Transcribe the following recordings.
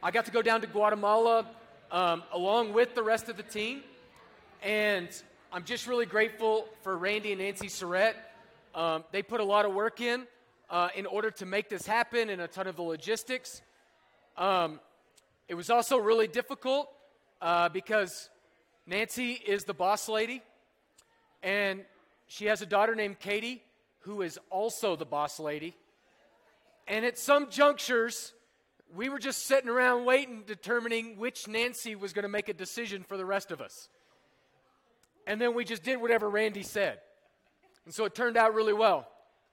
I got to go down to Guatemala um, along with the rest of the team. And I'm just really grateful for Randy and Nancy Surrett. Um, they put a lot of work in uh, in order to make this happen and a ton of the logistics. Um, it was also really difficult uh, because Nancy is the boss lady, and she has a daughter named Katie who is also the boss lady. And at some junctures, we were just sitting around waiting, determining which Nancy was going to make a decision for the rest of us. And then we just did whatever Randy said. And so it turned out really well.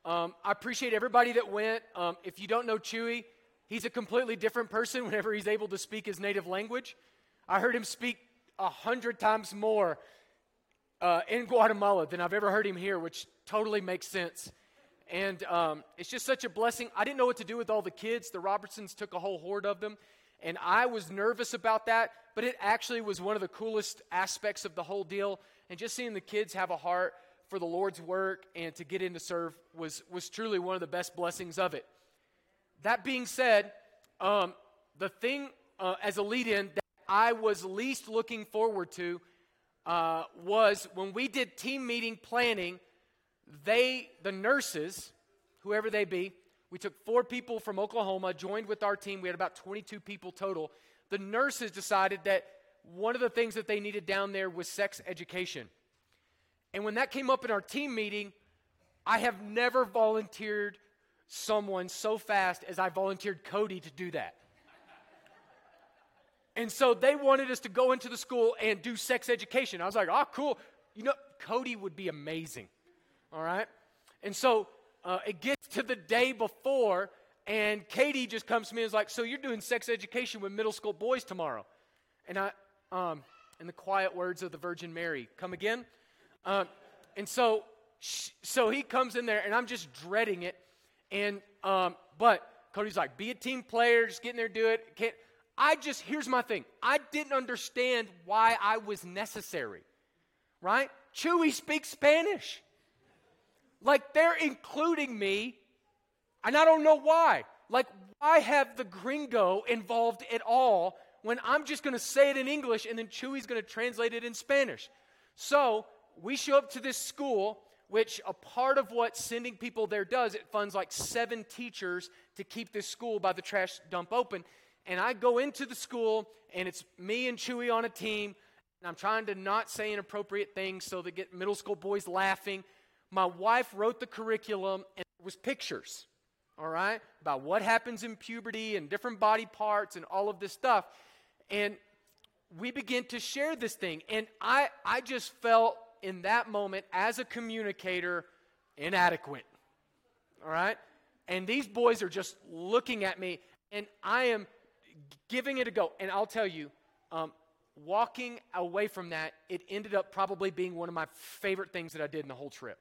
Um, I appreciate everybody that went. Um, if you don't know Chewy, he's a completely different person whenever he's able to speak his native language. I heard him speak a hundred times more uh, in Guatemala than I've ever heard him here, which totally makes sense. And um, it's just such a blessing. I didn't know what to do with all the kids. The Robertsons took a whole horde of them. And I was nervous about that, but it actually was one of the coolest aspects of the whole deal. And just seeing the kids have a heart for the Lord's work and to get in to serve was, was truly one of the best blessings of it. That being said, um, the thing uh, as a lead in that I was least looking forward to uh, was when we did team meeting planning they, the nurses, whoever they be, we took four people from Oklahoma, joined with our team. We had about 22 people total. The nurses decided that one of the things that they needed down there was sex education. And when that came up in our team meeting, I have never volunteered someone so fast as I volunteered Cody to do that. And so they wanted us to go into the school and do sex education. I was like, oh, cool. You know, Cody would be amazing all right? And so uh, it gets to the day before, and Katie just comes to me and is like, So you're doing sex education with middle school boys tomorrow? And I, um, in the quiet words of the Virgin Mary, come again? Um, and so, so he comes in there, and I'm just dreading it. And, um, but Cody's like, Be a team player, just get in there, do it. Can't, I just, here's my thing I didn't understand why I was necessary, right? Chewy speaks Spanish. Like they're including me, and I don't know why. Like, why have the gringo involved at all when I'm just going to say it in English and then Chewy's going to translate it in Spanish? So we show up to this school, which a part of what sending people there does, it funds like seven teachers to keep this school by the trash dump open. And I go into the school, and it's me and Chewy on a team, and I'm trying to not say inappropriate things so they get middle school boys laughing my wife wrote the curriculum and it was pictures, all right, about what happens in puberty and different body parts and all of this stuff. And we begin to share this thing. And I, I just felt in that moment as a communicator inadequate, all right? And these boys are just looking at me, and I am giving it a go. And I'll tell you, um, walking away from that, it ended up probably being one of my favorite things that I did in the whole trip.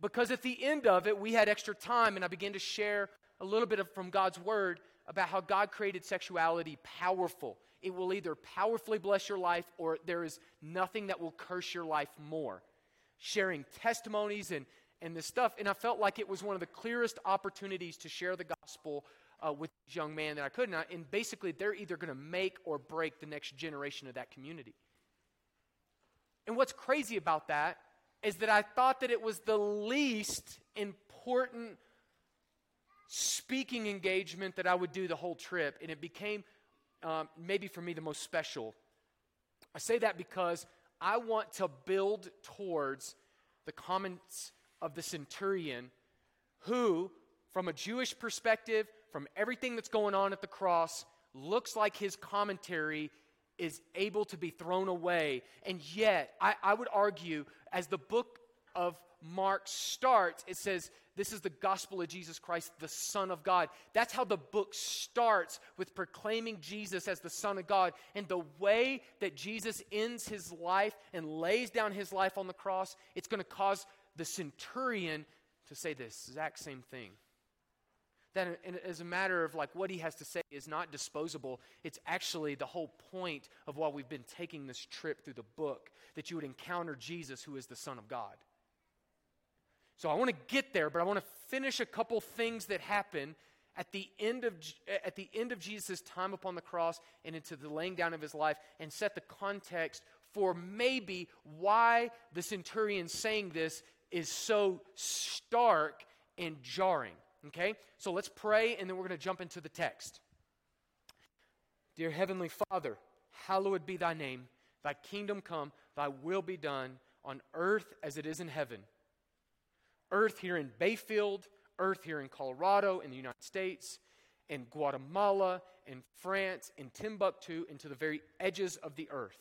Because at the end of it, we had extra time, and I began to share a little bit of, from God's Word about how God created sexuality powerful. It will either powerfully bless your life or there is nothing that will curse your life more. Sharing testimonies and, and this stuff. And I felt like it was one of the clearest opportunities to share the gospel uh, with this young man that I could. I, and basically, they're either going to make or break the next generation of that community. And what's crazy about that is that I thought that it was the least important speaking engagement that I would do the whole trip, and it became um, maybe for me the most special. I say that because I want to build towards the comments of the centurion who, from a Jewish perspective, from everything that's going on at the cross, looks like his commentary is able to be thrown away. And yet, I, I would argue, as the book of Mark starts, it says, This is the gospel of Jesus Christ, the Son of God. That's how the book starts with proclaiming Jesus as the Son of God. And the way that Jesus ends his life and lays down his life on the cross, it's going to cause the centurion to say this exact same thing that as a matter of like what he has to say is not disposable it's actually the whole point of why we've been taking this trip through the book that you would encounter jesus who is the son of god so i want to get there but i want to finish a couple things that happen at the end of, at the end of Jesus' time upon the cross and into the laying down of his life and set the context for maybe why the centurion saying this is so stark and jarring. Okay? So let's pray and then we're going to jump into the text. Dear Heavenly Father, hallowed be thy name. Thy kingdom come, thy will be done on earth as it is in heaven. Earth here in Bayfield, earth here in Colorado, in the United States, in Guatemala, in France, in Timbuktu, into the very edges of the earth.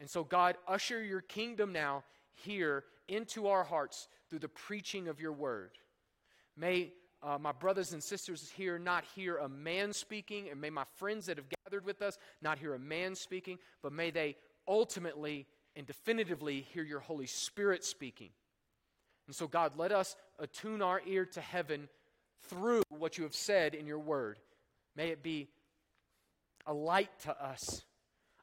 And so, God, usher your kingdom now here into our hearts through the preaching of your word. May uh, my brothers and sisters here not hear a man speaking, and may my friends that have gathered with us not hear a man speaking, but may they ultimately and definitively hear your Holy Spirit speaking. And so, God, let us attune our ear to heaven through what you have said in your word. May it be a light to us,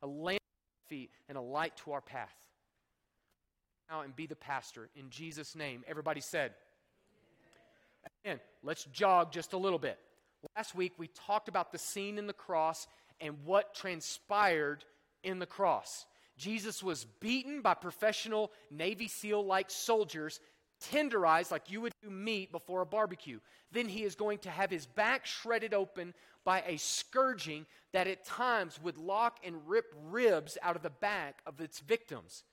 a lamp to our feet, and a light to our path. Now, and be the pastor. In Jesus' name. Everybody said, Again, let's jog just a little bit. Last week, we talked about the scene in the cross and what transpired in the cross. Jesus was beaten by professional Navy SEAL like soldiers tenderized like you would do meat before a barbecue. Then he is going to have his back shredded open by a scourging that at times would lock and rip ribs out of the back of its victims.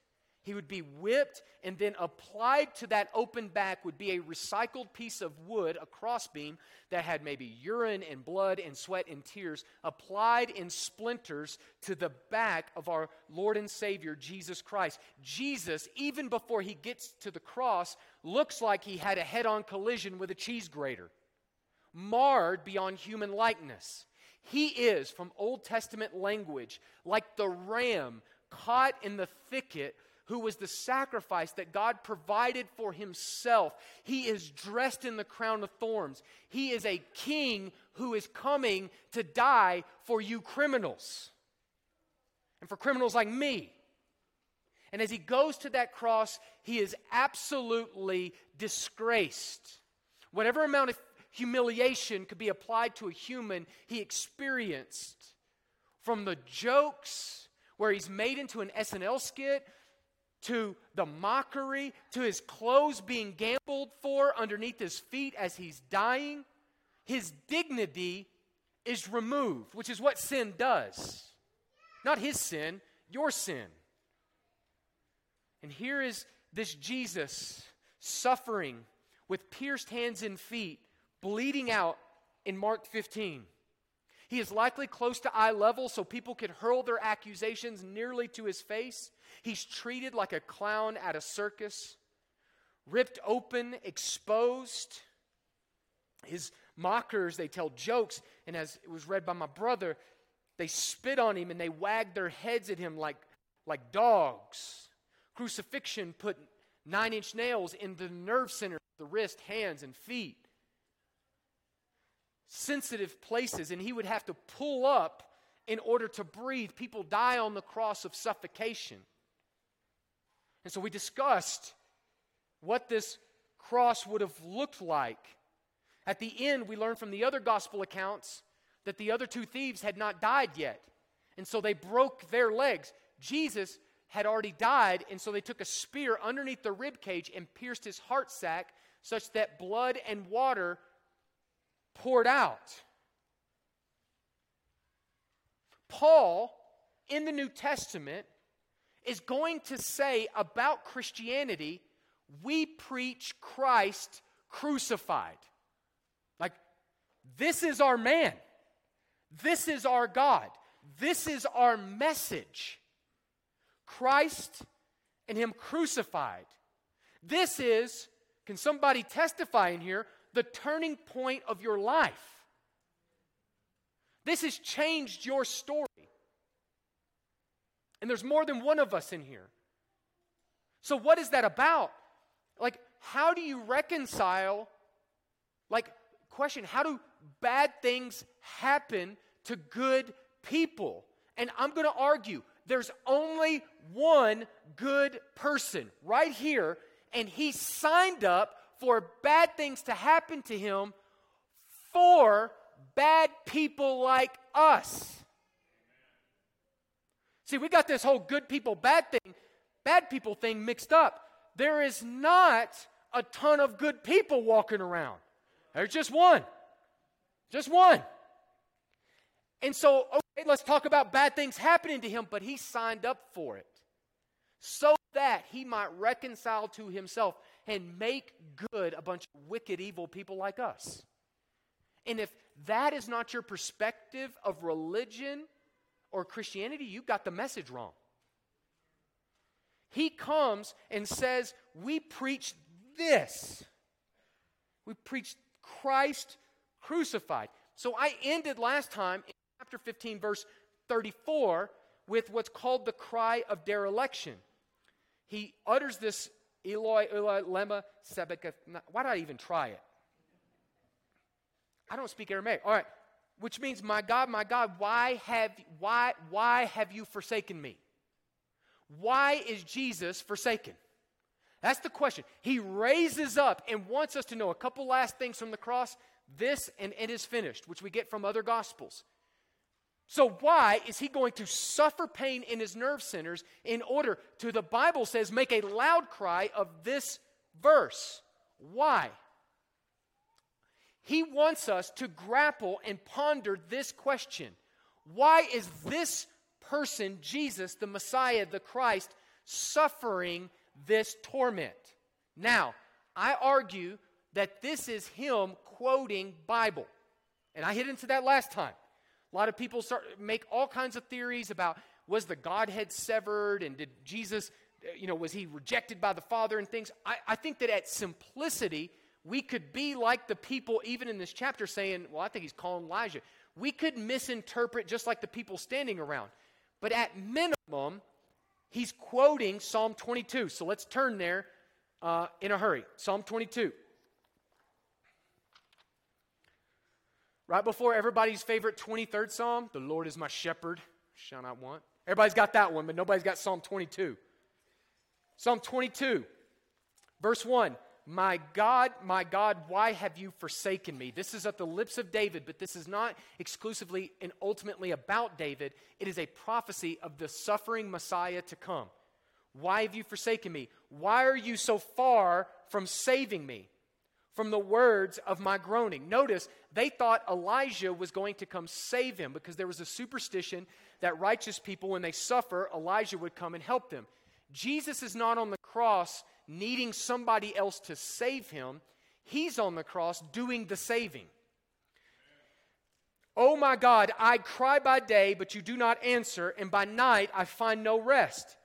He would be whipped, and then applied to that open back would be a recycled piece of wood, a crossbeam that had maybe urine and blood and sweat and tears applied in splinters to the back of our Lord and Savior, Jesus Christ. Jesus, even before he gets to the cross, looks like he had a head on collision with a cheese grater, marred beyond human likeness. He is, from Old Testament language, like the ram caught in the thicket who was the sacrifice that God provided for himself. He is dressed in the crown of thorns. He is a king who is coming to die for you criminals and for criminals like me. And as he goes to that cross, he is absolutely disgraced. Whatever amount of humiliation could be applied to a human, he experienced. From the jokes where he's made into an SNL skit to the mockery, to his clothes being gambled for underneath his feet as he's dying, his dignity is removed, which is what sin does. Not his sin, your sin. And here is this Jesus suffering with pierced hands and feet, bleeding out in Mark 15. He is likely close to eye level so people could hurl their accusations nearly to his face. He's treated like a clown at a circus, ripped open, exposed. His mockers, they tell jokes, and as it was read by my brother, they spit on him and they wag their heads at him like, like dogs. Crucifixion put nine inch nails in the nerve center, the wrist, hands, and feet sensitive places, and he would have to pull up in order to breathe. People die on the cross of suffocation. And so we discussed what this cross would have looked like. At the end, we learned from the other gospel accounts that the other two thieves had not died yet. And so they broke their legs. Jesus had already died, and so they took a spear underneath the rib cage and pierced his heart sac such that blood and water poured out. Paul, in the New Testament, is going to say about Christianity, we preach Christ crucified. Like, this is our man. This is our God. This is our message. Christ and Him crucified. This is, can somebody testify in here, the turning point of your life. This has changed your story. And there's more than one of us in here. So, what is that about? Like, how do you reconcile? Like, question, how do bad things happen to good people? And I'm going to argue there's only one good person right here, and he signed up for bad things to happen to him for bad people like us. See, we got this whole good people, bad thing, bad people thing mixed up. There is not a ton of good people walking around. There's just one. Just one. And so, okay, let's talk about bad things happening to him, but he signed up for it so that he might reconcile to himself and make good a bunch of wicked, evil people like us. And if that is not your perspective of religion or Christianity, you got the message wrong. He comes and says, We preach this. We preach Christ crucified. So I ended last time in chapter 15, verse 34, with what's called the cry of dereliction. He utters this Eloi, Eloi, lema sabachthani. Why did I even try it? I don't speak Aramaic. All right, which means, my God, my God, why have why why have you forsaken me? Why is Jesus forsaken? That's the question. He raises up and wants us to know a couple last things from the cross. This and it is finished, which we get from other gospels. So, why is he going to suffer pain in his nerve centers in order to, the Bible says, make a loud cry of this verse? Why? He wants us to grapple and ponder this question Why is this person, Jesus, the Messiah, the Christ, suffering this torment? Now, I argue that this is him quoting Bible. And I hit into that last time. A lot of people start make all kinds of theories about was the Godhead severed and did Jesus, you know, was he rejected by the Father and things. I, I think that at simplicity, we could be like the people even in this chapter saying, well, I think he's calling Elijah. We could misinterpret just like the people standing around. But at minimum, he's quoting Psalm 22. So let's turn there uh, in a hurry. Psalm 22. Right before everybody's favorite 23rd Psalm, the Lord is my shepherd, shall not want. Everybody's got that one, but nobody's got Psalm 22. Psalm 22, verse 1 My God, my God, why have you forsaken me? This is at the lips of David, but this is not exclusively and ultimately about David. It is a prophecy of the suffering Messiah to come. Why have you forsaken me? Why are you so far from saving me? From the words of my groaning. Notice, they thought Elijah was going to come save him because there was a superstition that righteous people, when they suffer, Elijah would come and help them. Jesus is not on the cross needing somebody else to save him, he's on the cross doing the saving. Oh my God, I cry by day, but you do not answer, and by night I find no rest.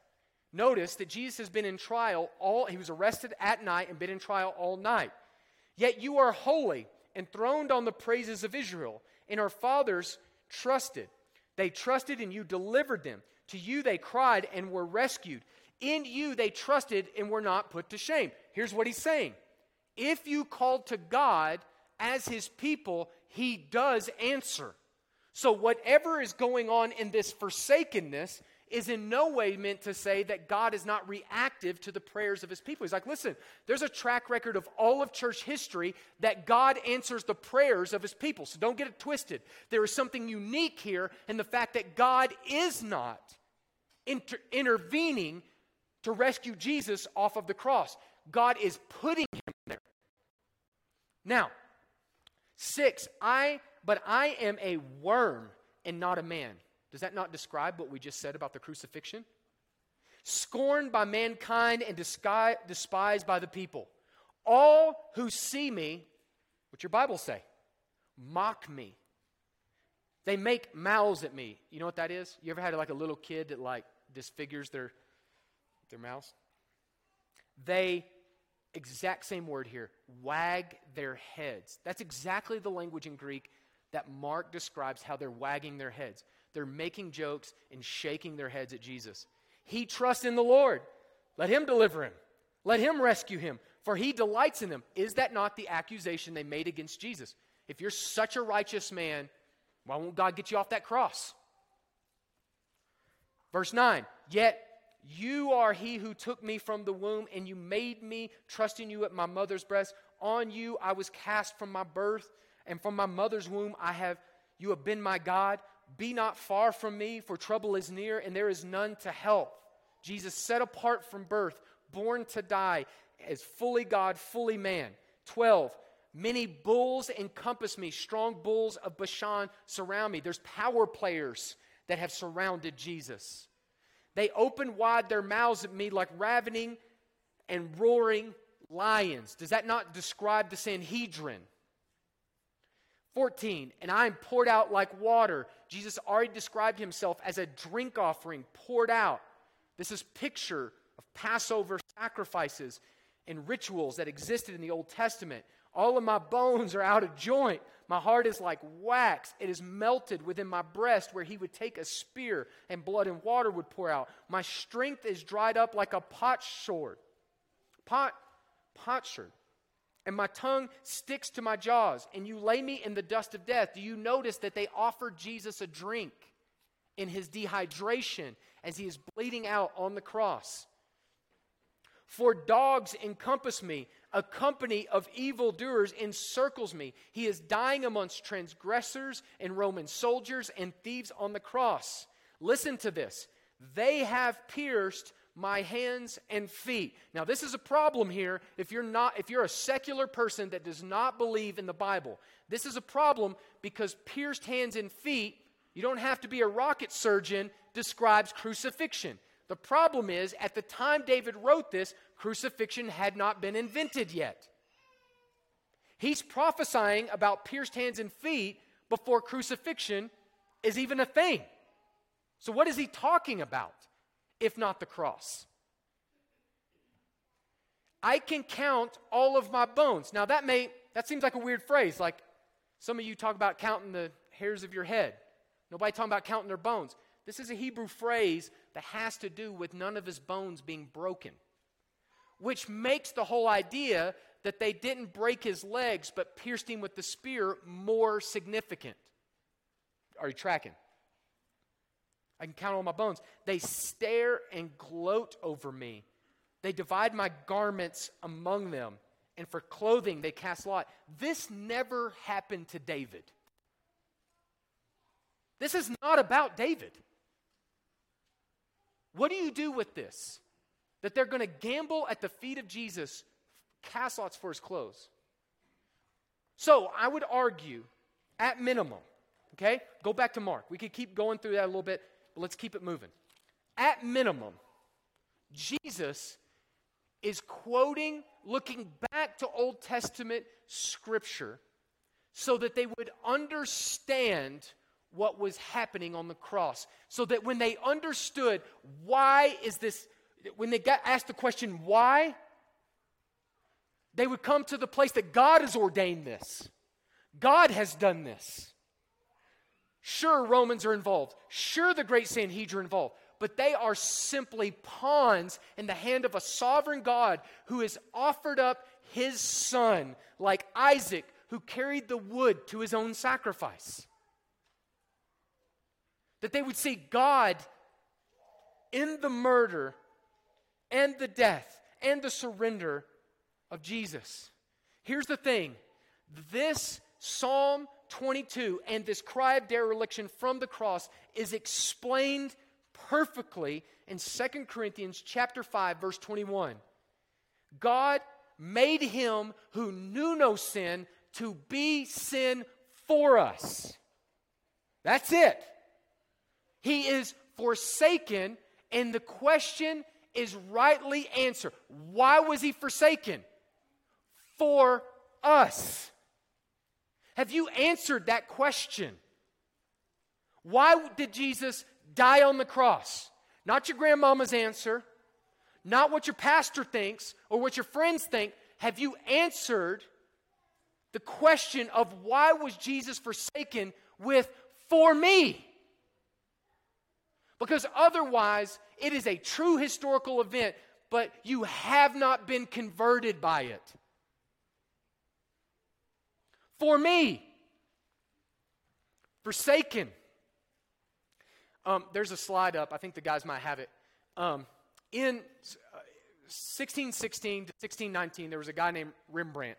Notice that Jesus has been in trial all he was arrested at night and been in trial all night. Yet you are holy, enthroned on the praises of Israel, and our fathers trusted. They trusted and you delivered them. To you they cried and were rescued. In you they trusted and were not put to shame. Here's what he's saying If you call to God as his people, he does answer. So, whatever is going on in this forsakenness, is in no way meant to say that God is not reactive to the prayers of his people. He's like, listen, there's a track record of all of church history that God answers the prayers of his people. So don't get it twisted. There is something unique here in the fact that God is not inter- intervening to rescue Jesus off of the cross. God is putting him there. Now, six, I, but I am a worm and not a man. Does that not describe what we just said about the crucifixion? Scorned by mankind and despised by the people. All who see me, what your Bible say? Mock me. They make mouths at me. You know what that is? You ever had like a little kid that like disfigures their their mouths? They exact same word here, wag their heads. That's exactly the language in Greek that Mark describes how they're wagging their heads. They're making jokes and shaking their heads at Jesus. He trusts in the Lord. Let him deliver him. Let him rescue him, for he delights in them. Is that not the accusation they made against Jesus? If you're such a righteous man, why won't God get you off that cross? Verse 9, yet you are he who took me from the womb, and you made me trust in you at my mother's breast. On you I was cast from my birth. and from my mother's womb I have you have been my God. Be not far from me, for trouble is near, and there is none to help. Jesus set apart from birth, born to die, as fully God, fully man. 12. Many bulls encompass me, strong bulls of Bashan surround me. There's power players that have surrounded Jesus. They open wide their mouths at me like ravening and roaring lions. Does that not describe the Sanhedrin? 14, and I am poured out like water. Jesus already described himself as a drink offering poured out. This is picture of Passover sacrifices and rituals that existed in the Old Testament. All of my bones are out of joint. My heart is like wax. It is melted within my breast, where he would take a spear and blood and water would pour out. My strength is dried up like a potsherd. Pot, potsherd. And my tongue sticks to my jaws, and you lay me in the dust of death. Do you notice that they offered Jesus a drink in his dehydration as he is bleeding out on the cross? For dogs encompass me, a company of evildoers encircles me. He is dying amongst transgressors and Roman soldiers and thieves on the cross. Listen to this. They have pierced my hands and feet. Now, this is a problem here if you're not if you're a secular person that does not believe in the Bible. This is a problem because pierced hands and feet, you don't have to be a rocket surgeon, describes crucifixion. The problem is, at the time David wrote this, crucifixion had not been invented yet. He's prophesying about pierced hands and feet before crucifixion is even a thing. So, what is he talking about? If not the cross. I can count all of my bones. Now that may that seems like a weird phrase. Like some of you talk about counting the hairs of your head. Nobody talking about counting their bones. This is a Hebrew phrase that has to do with none of his bones being broken. Which makes the whole idea that they didn't break his legs but pierced him with the spear more significant. Are you tracking? I can count all my bones. They stare and gloat over me. They divide my garments among them, and for clothing they cast lot. This never happened to David. This is not about David. What do you do with this? That they're going to gamble at the feet of Jesus, cast lots for his clothes. So I would argue, at minimum, okay, go back to Mark. We could keep going through that a little bit but let's keep it moving. At minimum, Jesus is quoting, looking back to Old Testament scripture so that they would understand what was happening on the cross. So that when they understood why is this, when they got asked the question, why, they would come to the place that God has ordained this. God has done this. Sure, Romans are involved. Sure, the great Sanhedrin involved. But they are simply pawns in the hand of a sovereign God who has offered up his son, like Isaac, who carried the wood to his own sacrifice. That they would see God in the murder and the death and the surrender of Jesus. Here's the thing this Psalm 22 and this cry of dereliction from the cross is explained perfectly in 2 Corinthians chapter 5 verse 21. God made him who knew no sin to be sin for us. That's it. He is forsaken and the question is rightly answered. Why was he forsaken? For us. Have you answered that question? Why did Jesus die on the cross? Not your grandmama's answer, not what your pastor thinks or what your friends think. Have you answered the question of why was Jesus forsaken with for me? Because otherwise, it is a true historical event, but you have not been converted by it for me. Forsaken. Um, there's a slide up. I think the guys might have it. Um, in 1616 to 1619, there was a guy named Rembrandt,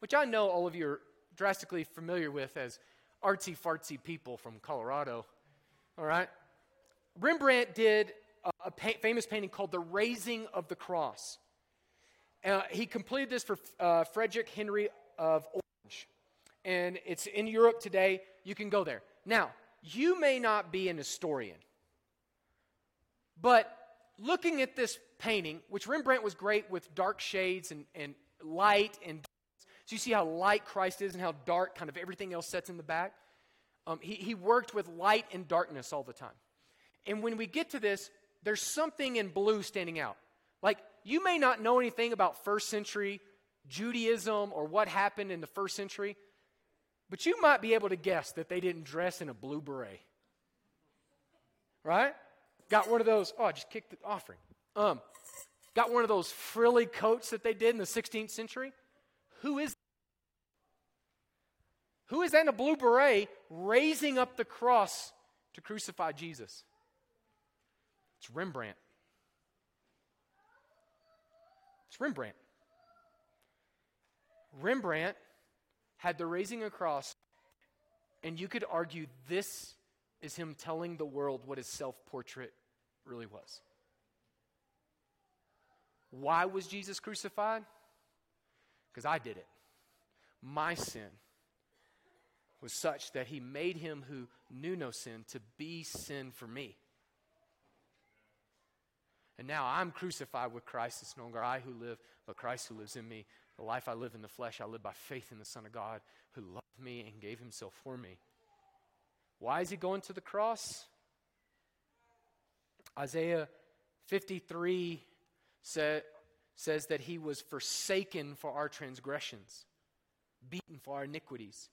which I know all of you are drastically familiar with as artsy fartsy people from Colorado. All right? Rembrandt did a, a pa- famous painting called The Raising of the Cross. Uh, he completed this for uh, Frederick Henry of. And it's in Europe today. You can go there. Now, you may not be an historian, but looking at this painting, which Rembrandt was great with dark shades and, and light and so you see how light Christ is and how dark kind of everything else sets in the back. Um, he, he worked with light and darkness all the time. And when we get to this, there's something in blue standing out. Like, you may not know anything about first century Judaism or what happened in the first century, but you might be able to guess that they didn't dress in a blue beret. Right? Got one of those, oh, I just kicked the offering. Um, got one of those frilly coats that they did in the 16th century. Who is who is in a blue beret raising up the cross to crucify Jesus? It's Rembrandt. It's Rembrandt. Rembrandt had the raising a cross, and you could argue this is him telling the world what his self portrait really was. Why was Jesus crucified? Because I did it. My sin was such that he made him who knew no sin to be sin for me. And now I'm crucified with Christ. It's no longer I who live, but Christ who lives in me. The life I live in the flesh, I live by faith in the Son of God who loved me and gave himself for me. Why is he going to the cross? Isaiah 53 say, says that he was forsaken for our transgressions, beaten for our iniquities.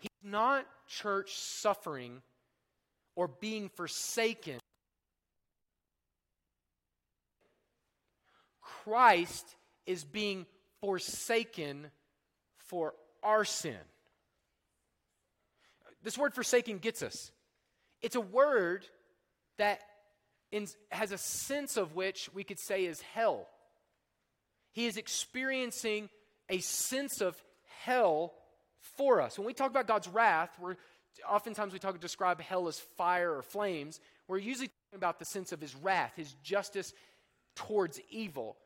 He's not church suffering or being forsaken. Christ is being forsaken for our sin. This word forsaken gets us. It's a word that in, has a sense of which we could say is hell. He is experiencing a sense of hell for us. When we talk about God's wrath, we're oftentimes we talk describe hell as fire or flames. We're usually talking about the sense of his wrath, his justice towards evil.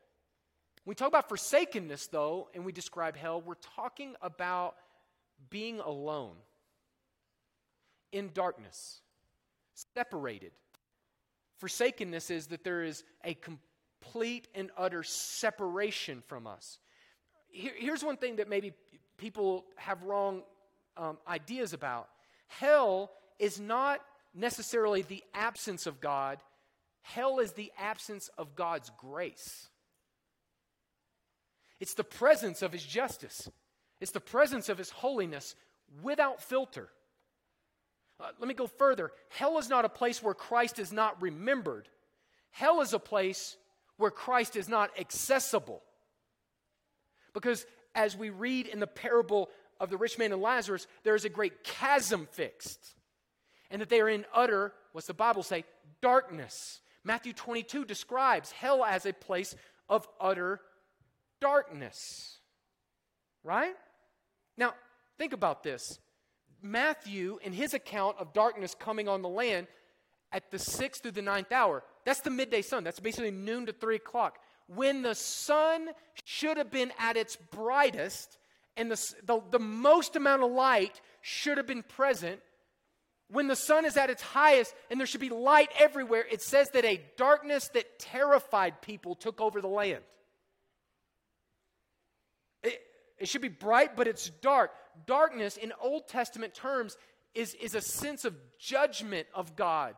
When we talk about forsakenness, though, and we describe hell, we're talking about being alone, in darkness, separated. Forsakenness is that there is a complete and utter separation from us. Here, here's one thing that maybe people have wrong um, ideas about. Hell is not necessarily the absence of God, hell is the absence of God's grace. It's the presence of His justice, it's the presence of His holiness without filter. Uh, let me go further. Hell is not a place where Christ is not remembered. Hell is a place where Christ is not accessible. Because as we read in the parable of the rich man and Lazarus, there is a great chasm fixed. And that they are in utter, what's the Bible say? Darkness. Matthew 22 describes hell as a place of utter darkness. Right? Now, think about this. Matthew, in his account of darkness coming on the land at the sixth through the ninth hour, that's the midday sun. That's basically noon to three o'clock when the sun should have been at its brightest and the, the, the, most amount of light should have been present, when the sun is at its highest and there should be light everywhere, it says that a darkness that terrified people took over the land. It, should be bright, but it's dark. Darkness, in Old Testament terms, is, is a sense of judgment of God.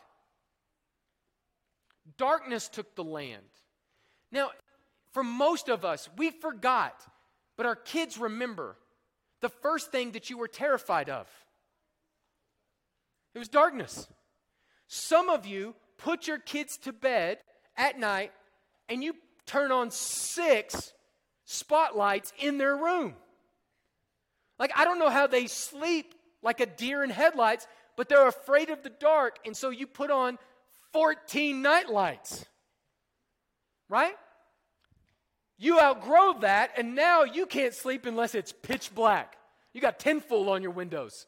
Darkness took the land. Now, for most of us, we forgot, but our kids remember the first thing that you were terrified of. It was darkness. Some of you put your kids to bed at night and you turn on six spotlights in their room. Like, I don't know how they sleep like a deer in headlights, but they're afraid of the dark, and so you put on 14 night lights. Right? You outgrow that, and now you can't sleep unless it's pitch black. You got tinfoil on your windows.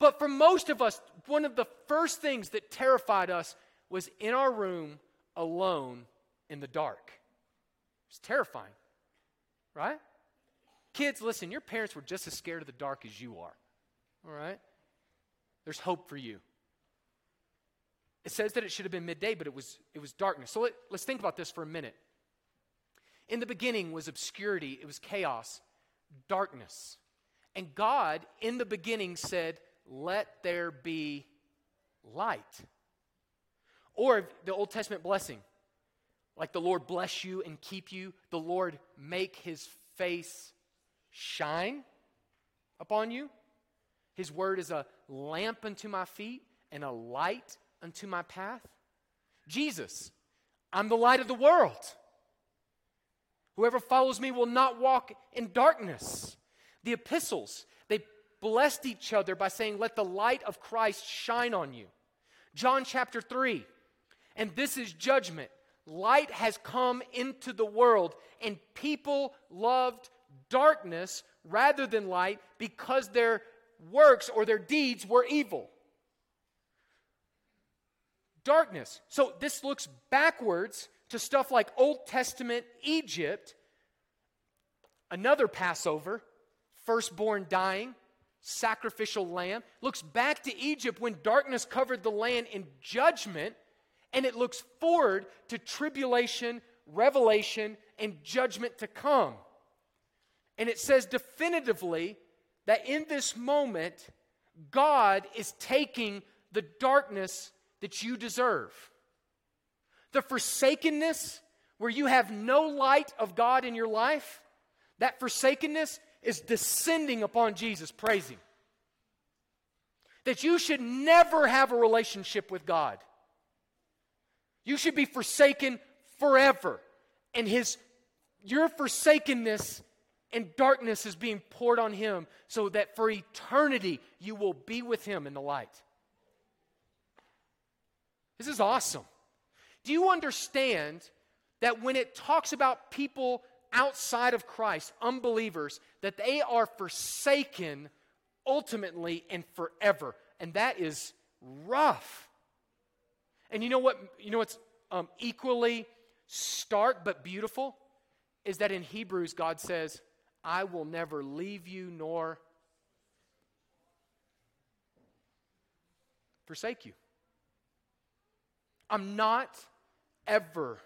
But for most of us, one of the first things that terrified us was in our room alone in the dark. It's terrifying, right? Kids, listen, your parents were just as scared of the dark as you are, all right? There's hope for you. It says that it should have been midday, but it was, it was darkness. So let, let's think about this for a minute. In the beginning was obscurity, it was chaos, darkness. And God, in the beginning, said, Let there be light. Or the Old Testament blessing, like the Lord bless you and keep you, the Lord make his face shine upon you. His word is a lamp unto my feet and a light unto my path. Jesus, I'm the light of the world. Whoever follows me will not walk in darkness. The epistles, they blessed each other by saying, Let the light of Christ shine on you. John chapter 3, and this is judgment. Light has come into the world, and people loved darkness rather than light because their works or their deeds were evil. Darkness. So this looks backwards to stuff like Old Testament Egypt, another Passover, firstborn dying, sacrificial lamb. Looks back to Egypt when darkness covered the land in judgment and it looks forward to tribulation, revelation, and judgment to come. And it says definitively that in this moment, God is taking the darkness that you deserve. The forsakenness, where you have no light of God in your life, that forsakenness is descending upon Jesus. Praise Him. That you should never have a relationship with God. You should be forsaken forever. And his your forsakenness and darkness is being poured on him so that for eternity you will be with him in the light. This is awesome. Do you understand that when it talks about people outside of Christ, unbelievers, that they are forsaken ultimately and forever? And that is rough. And you know what? You know what's um, equally stark but beautiful is that in Hebrews God says, "I will never leave you nor forsake you." I'm not ever,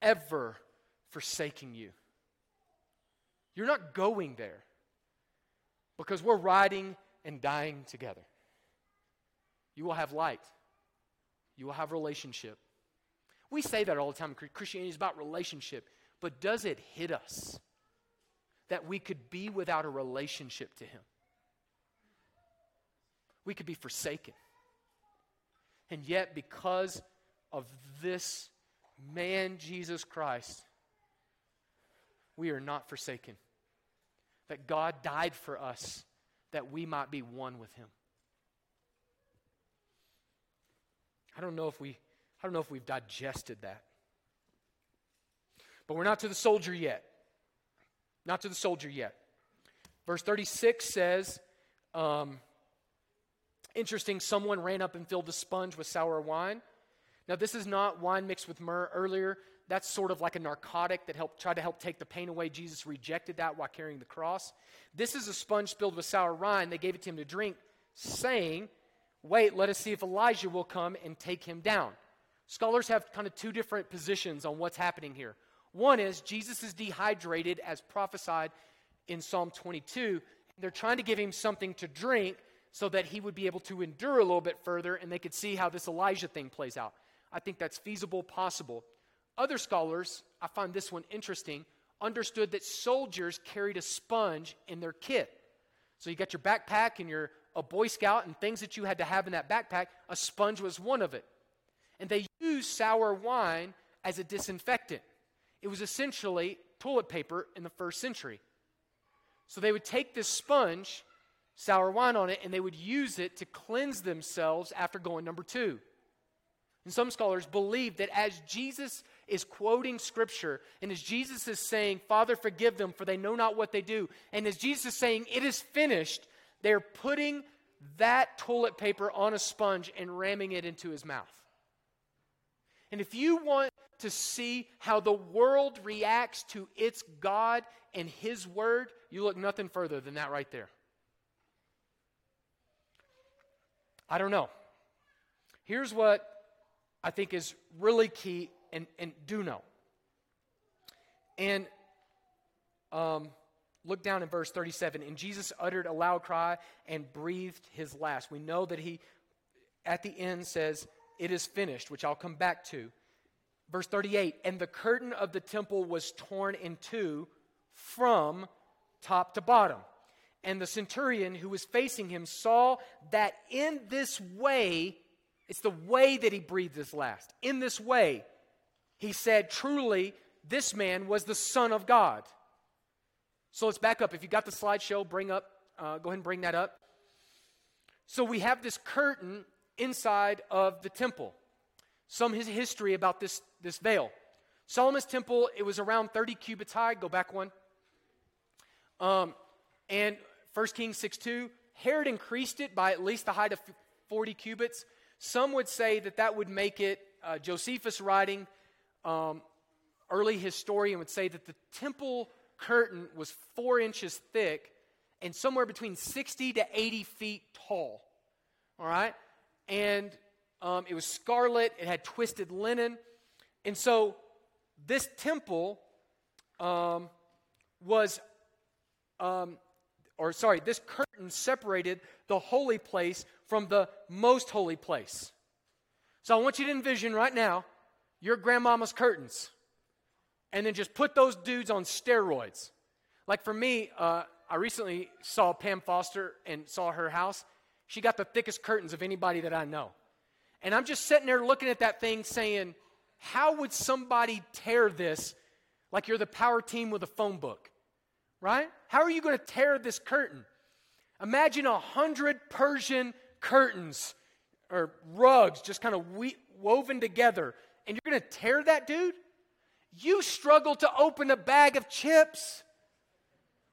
ever forsaking you. You're not going there because we're riding and dying together. You will have light. You will have relationship. We say that all the time. Christianity is about relationship. But does it hit us that we could be without a relationship to Him? We could be forsaken. And yet, because of this man, Jesus Christ, we are not forsaken. That God died for us that we might be one with Him. I don't know if we I don't know if we've digested that. But we're not to the soldier yet. Not to the soldier yet. Verse 36 says, um, interesting, someone ran up and filled a sponge with sour wine. Now, this is not wine mixed with myrrh earlier. That's sort of like a narcotic that helped try to help take the pain away. Jesus rejected that while carrying the cross. This is a sponge filled with sour wine. They gave it to him to drink, saying, Wait, let us see if Elijah will come and take him down. Scholars have kind of two different positions on what's happening here. One is Jesus is dehydrated as prophesied in Psalm 22. They're trying to give him something to drink so that he would be able to endure a little bit further and they could see how this Elijah thing plays out. I think that's feasible, possible. Other scholars, I find this one interesting, understood that soldiers carried a sponge in their kit. So you got your backpack and you're a Boy Scout and things that you had to have in that backpack, a sponge was one of it. And they used sour wine as a disinfectant. It was essentially toilet paper in the first century. So they would take this sponge, sour wine on it, and they would use it to cleanse themselves after going number two. And some scholars believe that as Jesus is quoting scripture. And as Jesus is saying, Father, forgive them, for they know not what they do. And as Jesus is saying, it is finished, they're putting that toilet paper on a sponge and ramming it into his mouth. And if you want to see how the world reacts to its God and his word, you look nothing further than that right there. I don't know. Here's what I think is really key and, and do know. And um, look down in verse 37. And Jesus uttered a loud cry and breathed his last. We know that he, at the end, says, It is finished, which I'll come back to. Verse 38 And the curtain of the temple was torn in two from top to bottom. And the centurion who was facing him saw that in this way, it's the way that he breathed his last. In this way, he said, Truly, this man was the Son of God. So let's back up. If you got the slideshow, bring up, uh, go ahead and bring that up. So we have this curtain inside of the temple. Some history about this, this veil. Solomon's temple, it was around 30 cubits high. Go back one. Um, and 1 Kings 6 2, Herod increased it by at least the height of 40 cubits. Some would say that that would make it, uh, Josephus writing, um, early historian would say that the temple curtain was four inches thick and somewhere between 60 to 80 feet tall. All right? And um, it was scarlet, it had twisted linen. And so this temple um, was um, or sorry, this curtain separated the holy place from the most holy place. So I want you to envision right now your grandmama's curtains and then just put those dudes on steroids. Like for me, uh, I recently saw Pam Foster and saw her house. She got the thickest curtains of anybody that I know. And I'm just sitting there looking at that thing saying, how would somebody tear this like you're the power team with a phone book? right? How are you going to tear this curtain? Imagine a hundred Persian curtains or rugs just kind of we- woven together, and you're going to tear that, dude? You struggle to open a bag of chips,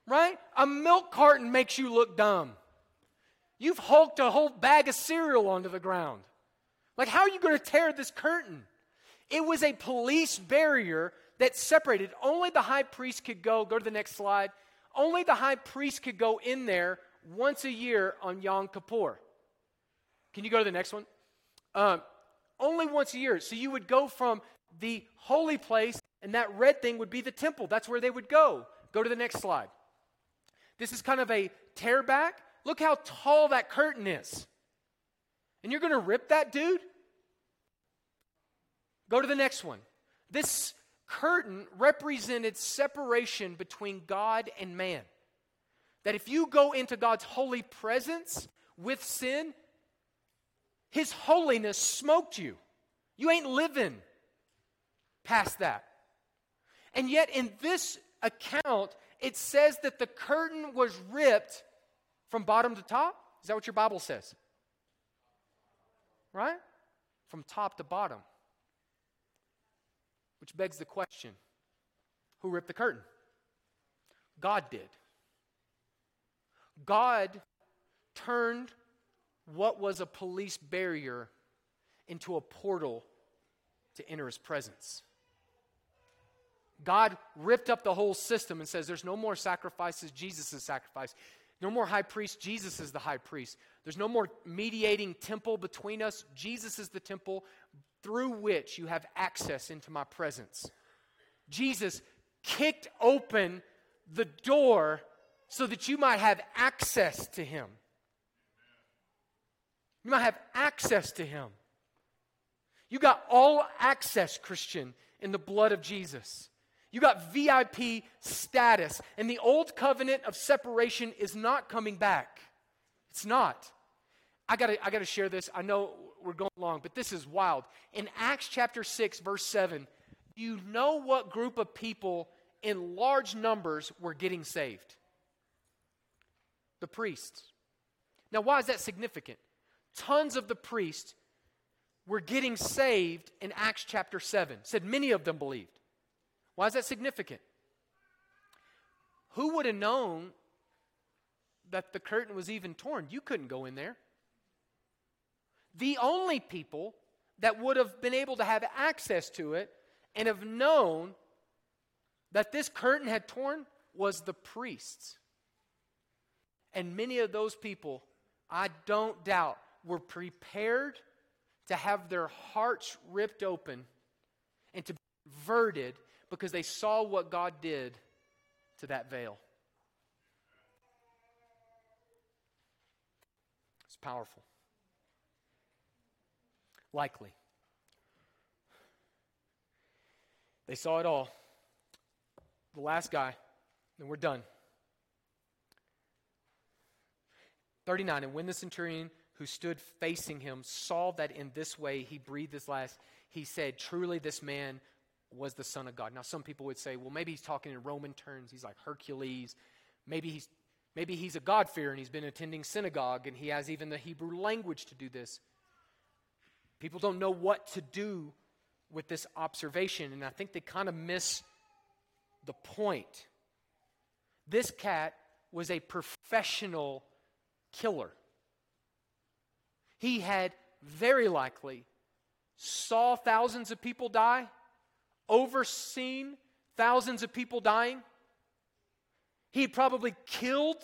right? A milk carton makes you look dumb. You've hulked a whole bag of cereal onto the ground. Like, how are you going to tear this curtain? It was a police barrier that separated. Only the high priest could go. Go to the next slide. Only the high priest could go in there once a year on Yom Kippur. Can you go to the next one? Um, only once a year. So you would go from the holy place, and that red thing would be the temple. That's where they would go. Go to the next slide. This is kind of a tear back. Look how tall that curtain is. And you're going to rip that, dude? Go to the next one. This curtain represented separation between God and man. That if you go into God's holy presence with sin, His holiness smoked you. You ain't living past that. And yet, in this account, it says that the curtain was ripped from bottom to top. Is that what your Bible says? Right? From top to bottom. Which begs the question who ripped the curtain? God did. God turned what was a police barrier into a portal to enter his presence. God ripped up the whole system and says, There's no more sacrifices, Jesus is sacrifice. No more high priest, Jesus is the high priest. There's no more mediating temple between us, Jesus is the temple through which you have access into my presence. Jesus kicked open the door so that you might have access to him. You might have access to him. You got all access, Christian, in the blood of Jesus. You got VIP status. And the old covenant of separation is not coming back. It's not. I got to I gotta share this. I know we're going long, but this is wild. In Acts chapter 6, verse 7, you know what group of people in large numbers were getting saved? The priests. Now, why is that significant? Tons of the priests were getting saved in Acts chapter 7. said many of them believed. Why is that significant? Who would have known that the curtain was even torn? You couldn't go in there. The only people that would have been able to have access to it and have known that this curtain had torn was the priests. And many of those people, I don't doubt, were prepared to have their hearts ripped open and to be converted because they saw what God did to that veil. It's powerful. Likely. They saw it all. The last guy, and we're done. 39. And when the centurion who stood facing him saw that in this way he breathed his last, he said, Truly, this man was the Son of God. Now, some people would say, well, maybe he's talking in Roman terms. He's like Hercules. Maybe he's, maybe he's a God-fearer and he's been attending synagogue and he has even the Hebrew language to do this. People don't know what to do with this observation, and I think they kind of miss the point. This cat was a professional killer. He had very likely saw thousands of people die overseen thousands of people dying. He probably killed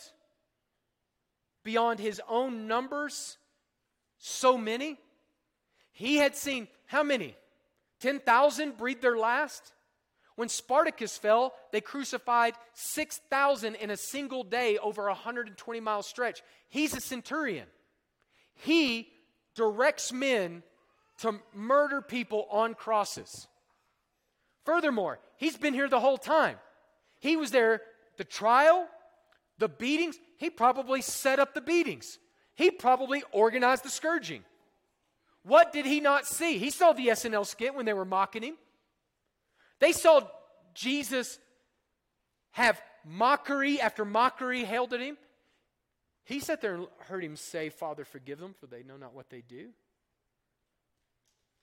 beyond his own numbers so many. He had seen how many? 10,000 breathe their last? When Spartacus fell, they crucified 6,000 in a single day over a 120 mile stretch. He's a centurion. He directs men to murder people on crosses. Furthermore, he's been here the whole time. He was there, the trial, the beatings. He probably set up the beatings. He probably organized the scourging. What did he not see? He saw the SNL skit when they were mocking him. They saw Jesus have mockery after mockery hailed at him. He sat there and heard him say, Father, forgive them, for they know not what they do.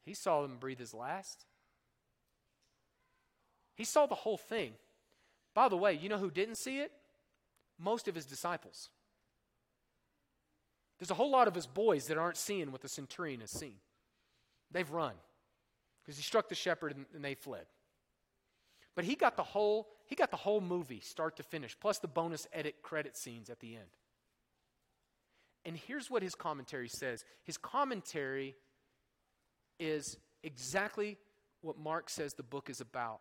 He saw them breathe his last. He saw the whole thing. By the way, you know who didn't see it? Most of his disciples. There's a whole lot of his boys that aren't seeing what the centurion has seen. They've run because he struck the shepherd and, and they fled. But he got the whole he got the whole movie start to finish, plus the bonus edit credit scenes at the end. And here's what his commentary says. His commentary is exactly what Mark says the book is about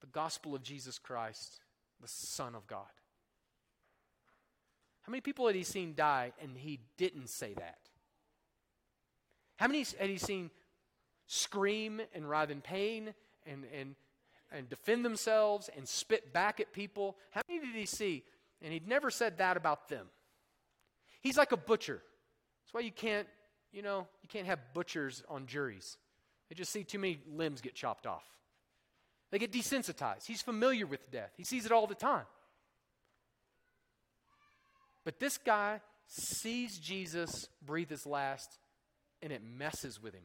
the gospel of Jesus Christ, the Son of God. How many people had he seen die and he didn't say that? How many had he seen scream and writhe in pain and, and, and defend themselves and spit back at people? How many did he see? And he'd never said that about them. He's like a butcher. That's why you can't, you know, you can't have butchers on juries. They just see too many limbs get chopped off. They get desensitized. He's familiar with death, he sees it all the time. But this guy sees Jesus breathe his last, and it messes with him.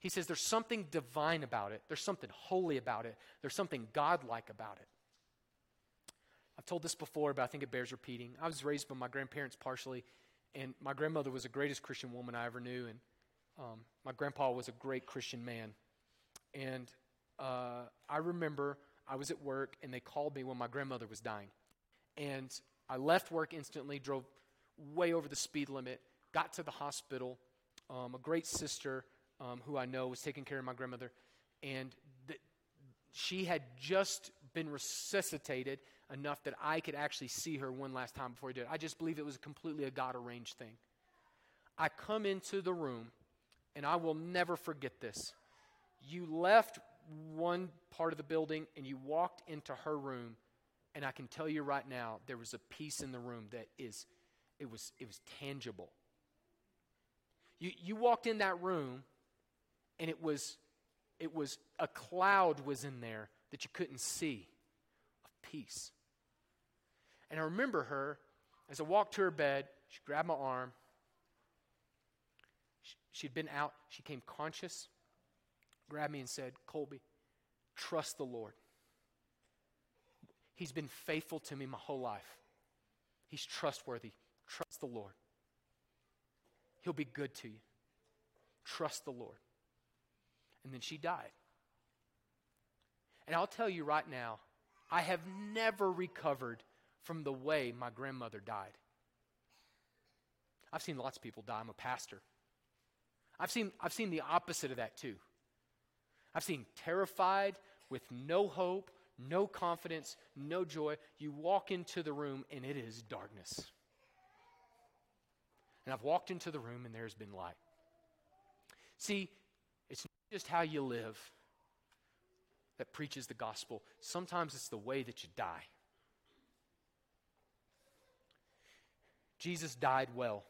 He says there's something divine about it, there's something holy about it, there's something godlike about it. I've told this before, but I think it bears repeating. I was raised by my grandparents partially, and my grandmother was the greatest Christian woman I ever knew, and um, my grandpa was a great Christian man. And uh, I remember I was at work and they called me when my grandmother was dying. And I left work instantly, drove way over the speed limit, got to the hospital. Um, a great sister um, who I know was taking care of my grandmother, and th- she had just been resuscitated enough that I could actually see her one last time before he did. I just believe it was completely a God arranged thing. I come into the room, and I will never forget this. You left one part of the building and you walked into her room, and I can tell you right now, there was a peace in the room that is, it was, it was tangible. You, you walked in that room, and it was, it was, a cloud was in there that you couldn't see of peace. And I remember her, as I walked to her bed, she grabbed my arm. she'd been out. She came conscious, grabbed me, and said, Colby, trust the Lord. He's been faithful to me my whole life. He's trustworthy. Trust the Lord. He'll be good to you. Trust the Lord. And then she died. And I'll tell you right now, I have never recovered from the way my grandmother died. I've seen lots of people die. I'm a pastor. I've seen, I've seen the opposite of that too. I've seen terrified, with no hope, no confidence, no joy. You walk into the room and it is darkness. And I've walked into the room and there's been light. See, it's not just how you live that preaches the gospel, sometimes it's the way that you die. Jesus died well.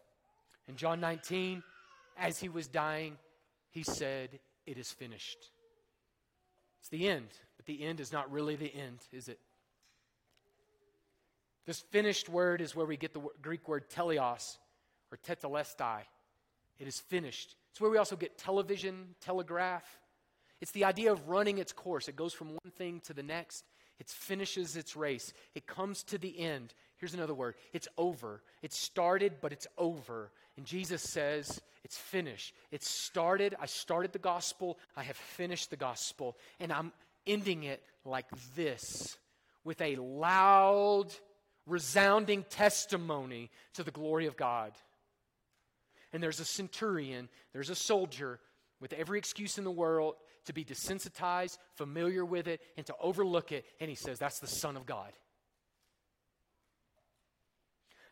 In John 19, as he was dying, he said, It is finished. It's the end, but the end is not really the end, is it? This finished word is where we get the Greek word teleos or tetelestai. It is finished. It's where we also get television, telegraph. It's the idea of running its course. It goes from one thing to the next. It finishes its race. It comes to the end. Here's another word it's over. It started, but it's over. And Jesus says, It's finished. It started. I started the gospel. I have finished the gospel. And I'm ending it like this with a loud, resounding testimony to the glory of God. And there's a centurion, there's a soldier with every excuse in the world to be desensitized, familiar with it, and to overlook it. And he says, That's the Son of God.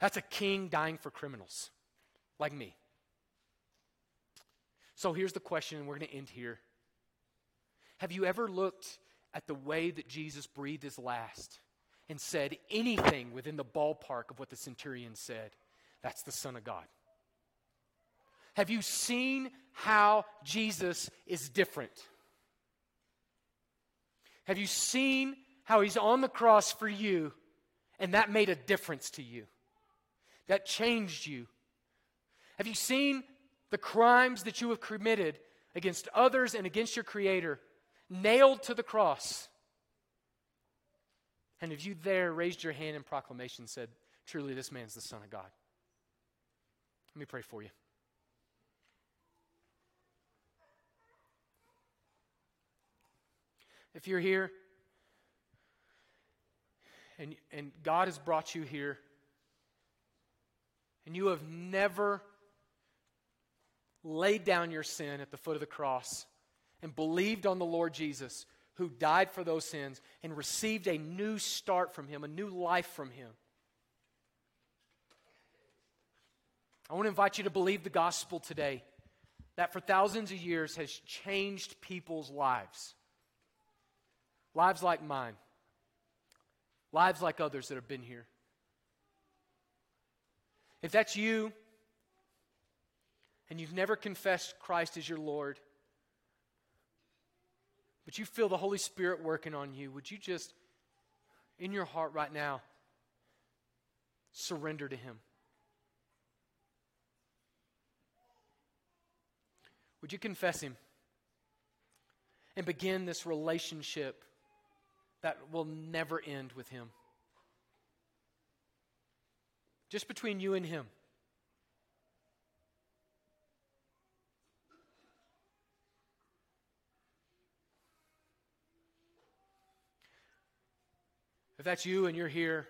That's a king dying for criminals like me. So here's the question, and we're going to end here. Have you ever looked at the way that Jesus breathed his last and said anything within the ballpark of what the centurion said? That's the Son of God. Have you seen how Jesus is different? Have you seen how he's on the cross for you and that made a difference to you? That changed you? Have you seen the crimes that you have committed against others and against your Creator nailed to the cross? And have you there raised your hand in proclamation and said, Truly, this man's the Son of God? Let me pray for you. If you're here and, and God has brought you here and you have never laid down your sin at the foot of the cross and believed on the Lord Jesus, who died for those sins and received a new start from Him, a new life from Him. I want to invite you to believe the gospel today that for thousands of years has changed people's lives. Lives like mine, lives like others that have been here. If that's you and you've never confessed Christ as your Lord, but you feel the Holy Spirit working on you, would you just, in your heart right now, surrender to Him? Would you confess Him and begin this relationship that will never end with Him? Just between you and Him. If that's you and you're here,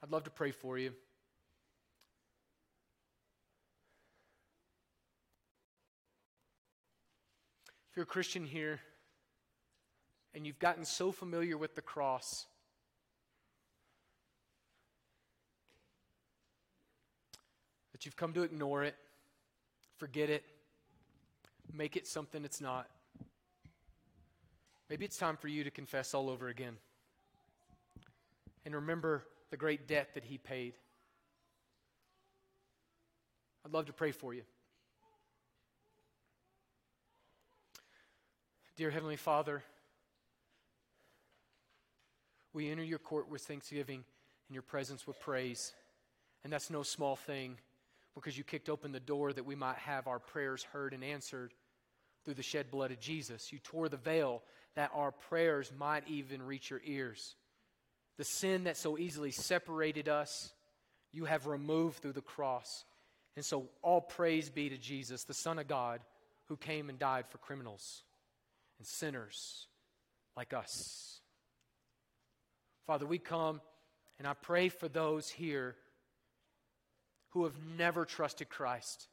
I'd love to pray for you. If you're a Christian here and you've gotten so familiar with the cross, you've come to ignore it, forget it, make it something it's not. Maybe it's time for you to confess all over again and remember the great debt that He paid. I'd love to pray for you. Dear Heavenly Father, we enter your court with thanksgiving and your presence with praise. And that's no small thing. Because you kicked open the door that we might have our prayers heard and answered through the shed blood of Jesus. You tore the veil that our prayers might even reach your ears. The sin that so easily separated us, you have removed through the cross. And so, all praise be to Jesus, the Son of God, who came and died for criminals and sinners like us. Father, we come and I pray for those here who have never trusted Christ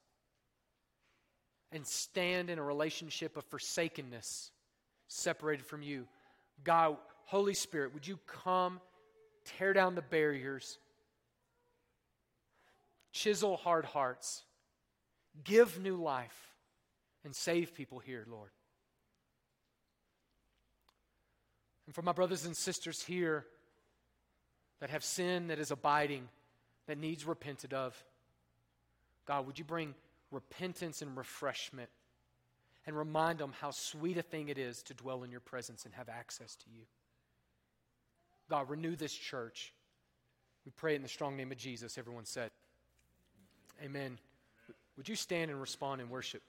and stand in a relationship of forsakenness, separated from you. God, Holy Spirit, would you come, tear down the barriers, chisel hard hearts, give new life, and save people here, Lord. And for my brothers and sisters here that have sin that is abiding, that needs repented of, God, would you bring repentance and refreshment and remind them how sweet a thing it is to dwell in your presence and have access to you? God, renew this church. We pray in the strong name of Jesus. Everyone said, Amen. Would you stand and respond in worship?